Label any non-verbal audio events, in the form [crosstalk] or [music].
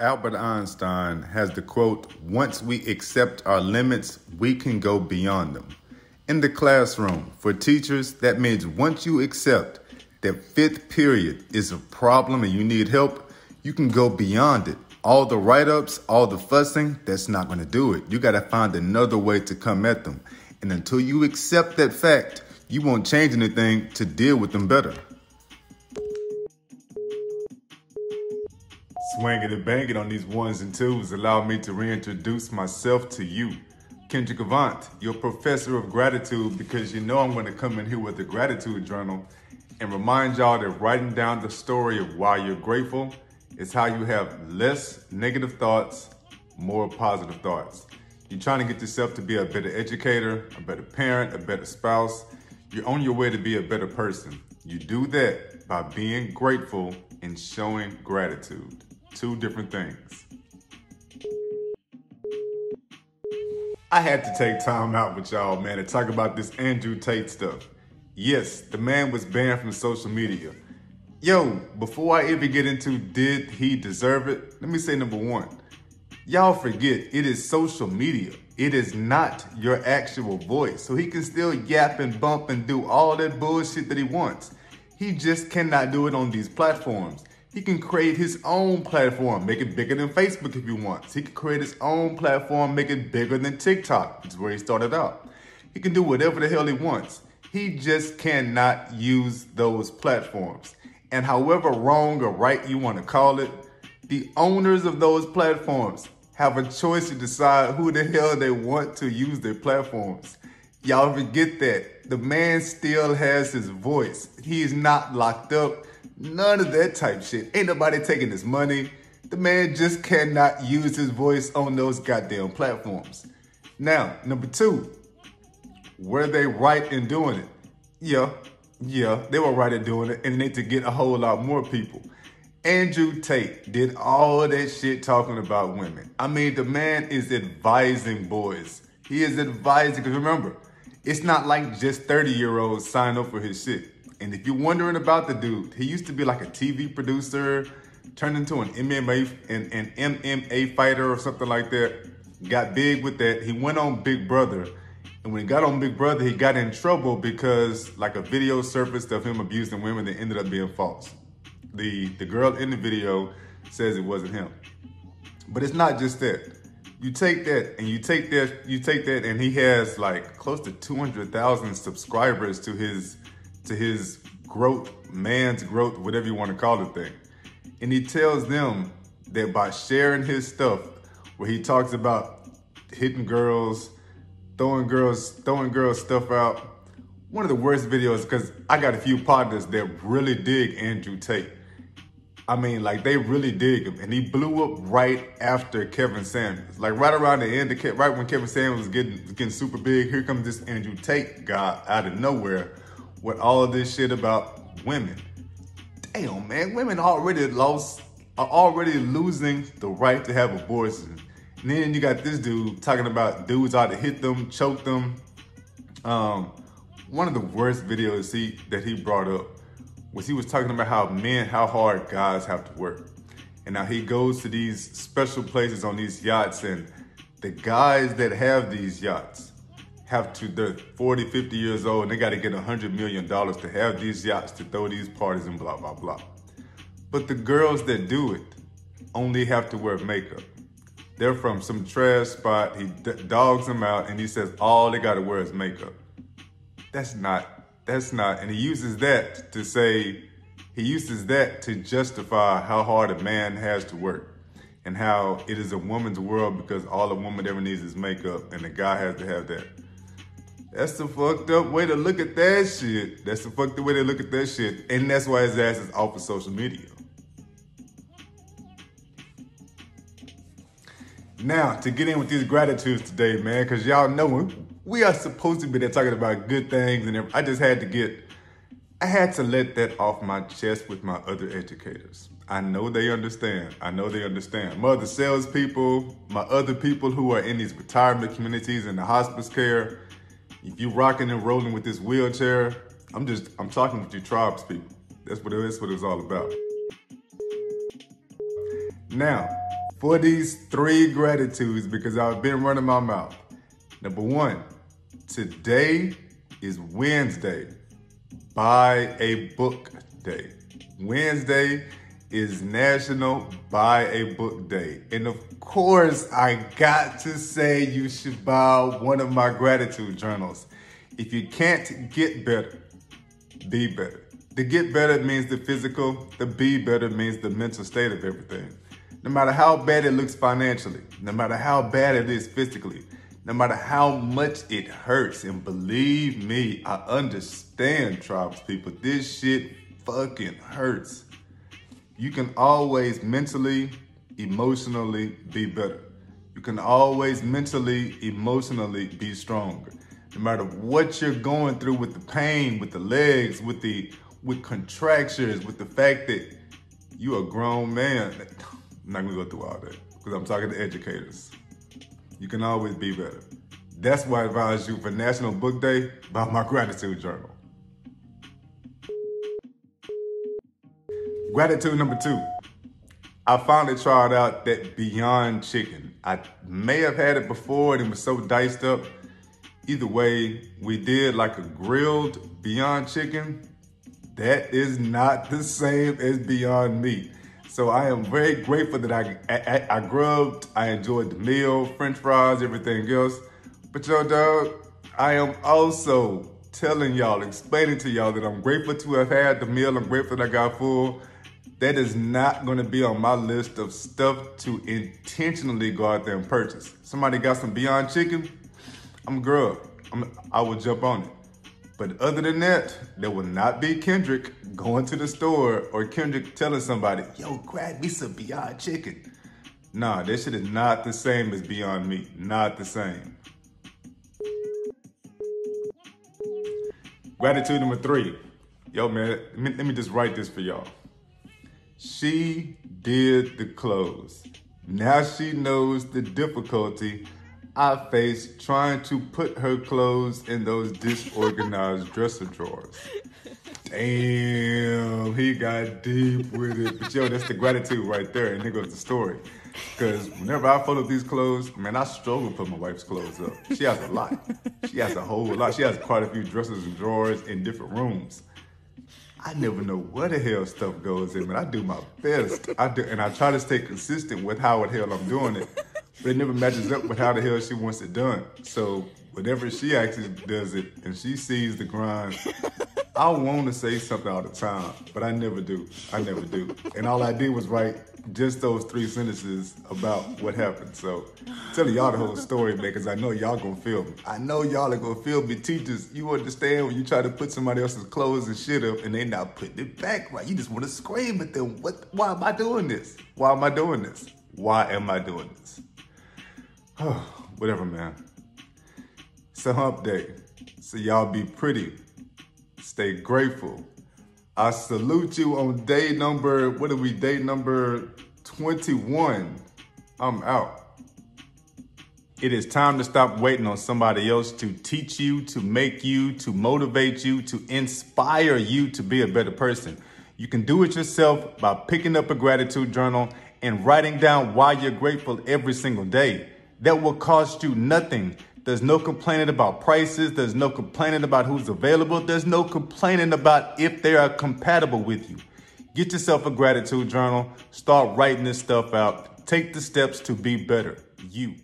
Albert Einstein has the quote Once we accept our limits, we can go beyond them. In the classroom, for teachers, that means once you accept that fifth period is a problem and you need help, you can go beyond it. All the write ups, all the fussing, that's not going to do it. You got to find another way to come at them. And until you accept that fact, you won't change anything to deal with them better. Swinging and banging on these ones and twos allow me to reintroduce myself to you. Kendrick Avant, your professor of gratitude, because you know I'm going to come in here with a gratitude journal and remind y'all that writing down the story of why you're grateful is how you have less negative thoughts, more positive thoughts. You're trying to get yourself to be a better educator, a better parent, a better spouse. You're on your way to be a better person. You do that by being grateful and showing gratitude. Two different things. I had to take time out with y'all, man, to talk about this Andrew Tate stuff. Yes, the man was banned from social media. Yo, before I even get into did he deserve it, let me say number one. Y'all forget it is social media. It is not your actual voice. So he can still yap and bump and do all that bullshit that he wants. He just cannot do it on these platforms. He can create his own platform, make it bigger than Facebook if he wants. He can create his own platform, make it bigger than TikTok, is where he started out. He can do whatever the hell he wants. He just cannot use those platforms. And however wrong or right you want to call it, the owners of those platforms have a choice to decide who the hell they want to use their platforms. Y'all forget that. The man still has his voice. He is not locked up. None of that type shit. Ain't nobody taking his money. The man just cannot use his voice on those goddamn platforms. Now, number two, were they right in doing it? Yeah, yeah, they were right in doing it and they need to get a whole lot more people. Andrew Tate did all that shit talking about women. I mean, the man is advising boys. He is advising, because remember, it's not like just 30 year olds sign up for his shit. And if you're wondering about the dude, he used to be like a TV producer, turned into an MMA an, an MMA fighter or something like that. Got big with that. He went on Big Brother. And when he got on Big Brother, he got in trouble because like a video surfaced of him abusing women that ended up being false. The the girl in the video says it wasn't him. But it's not just that. You take that and you take that, you take that and he has like close to 200,000 subscribers to his to his growth, man's growth, whatever you want to call the thing. And he tells them that by sharing his stuff, where he talks about hitting girls, throwing girls, throwing girls stuff out, one of the worst videos because I got a few partners that really dig Andrew Tate. I mean, like they really dig him, and he blew up right after Kevin Samuels. Like right around the end of Ke- right when Kevin Samuels was getting getting super big, here comes this Andrew Tate guy out of nowhere with all of this shit about women. Damn, man, women already lost, are already losing the right to have abortions. And then you got this dude talking about dudes ought to hit them, choke them. Um, one of the worst videos he that he brought up was he was talking about how men, how hard guys have to work. And now he goes to these special places on these yachts and the guys that have these yachts have to, they're 40, 50 years old, and they got to get $100 million to have these yachts, to throw these parties and blah, blah, blah. But the girls that do it only have to wear makeup. They're from some trash spot. He dogs them out and he says all they got to wear is makeup. That's not, that's not, and he uses that to say, he uses that to justify how hard a man has to work and how it is a woman's world because all a woman ever needs is makeup and the guy has to have that. That's the fucked up way to look at that shit. That's the fucked up way to look at that shit. And that's why his ass is off of social media. Now, to get in with these gratitudes today, man, because y'all know we are supposed to be there talking about good things, and everything. I just had to get, I had to let that off my chest with my other educators. I know they understand. I know they understand. My other salespeople, my other people who are in these retirement communities and the hospice care, if you rocking and rolling with this wheelchair, I'm just, I'm talking with you tribes people. That's what, that's what it's all about. Now, for these three gratitudes because I've been running my mouth. Number one, today is Wednesday. Buy a book day. Wednesday is National Buy a Book Day. And of course, I got to say you should buy one of my gratitude journals. If you can't get better, be better. The get better means the physical, the be better means the mental state of everything. No matter how bad it looks financially, no matter how bad it is physically, no matter how much it hurts, and believe me, I understand, tribes people. This shit fucking hurts. You can always mentally, emotionally be better. You can always mentally, emotionally be stronger. No matter what you're going through with the pain, with the legs, with the with contractions, with the fact that you're a grown man. I'm not gonna go through all that because I'm talking to educators. You can always be better. That's why I advise you for National Book Day, buy my gratitude journal. Gratitude number two. I finally tried out that Beyond Chicken. I may have had it before and it was so diced up. Either way, we did like a grilled Beyond Chicken. That is not the same as Beyond Meat. So I am very grateful that I, I, I grubbed, I enjoyed the meal, french fries, everything else. But yo, dog, I am also telling y'all, explaining to y'all that I'm grateful to have had the meal. I'm grateful that I got full that is not going to be on my list of stuff to intentionally go out there and purchase. Somebody got some Beyond Chicken, I'm girl. I'm, I will jump on it. But other than that, there will not be Kendrick going to the store or Kendrick telling somebody, yo, grab me some Beyond Chicken. Nah, that shit is not the same as Beyond Meat. Not the same. Gratitude number three. Yo, man, let me, let me just write this for y'all. She did the clothes. Now she knows the difficulty I face trying to put her clothes in those disorganized dresser drawers. Damn, he got deep with it. But yo, that's the gratitude right there. And there goes the story. Because whenever I fold up these clothes, man, I struggle to put my wife's clothes up. She has a lot. She has a whole lot. She has quite a few dressers and drawers in different rooms. I never know where the hell stuff goes in, but I do my best. I do, and I try to stay consistent with how the hell I'm doing it, but it never matches up with how the hell she wants it done. So whenever she actually does it and she sees the grind, I want to say something all the time, but I never do. I never do. And all I did was write just those three sentences about what happened. So telling y'all the whole story, man, because I know y'all gonna feel me. I know y'all are gonna feel me. Teachers, you understand when you try to put somebody else's clothes and shit up and they not putting it back right. You just want to scream at them. What? Why am I doing this? Why am I doing this? Why am I doing this? Oh, [sighs] whatever, man. It's a hump day. So y'all be pretty. Stay grateful I salute you on day number, what are we, day number 21. I'm out. It is time to stop waiting on somebody else to teach you, to make you, to motivate you, to inspire you to be a better person. You can do it yourself by picking up a gratitude journal and writing down why you're grateful every single day. That will cost you nothing. There's no complaining about prices. There's no complaining about who's available. There's no complaining about if they are compatible with you. Get yourself a gratitude journal. Start writing this stuff out. Take the steps to be better. You.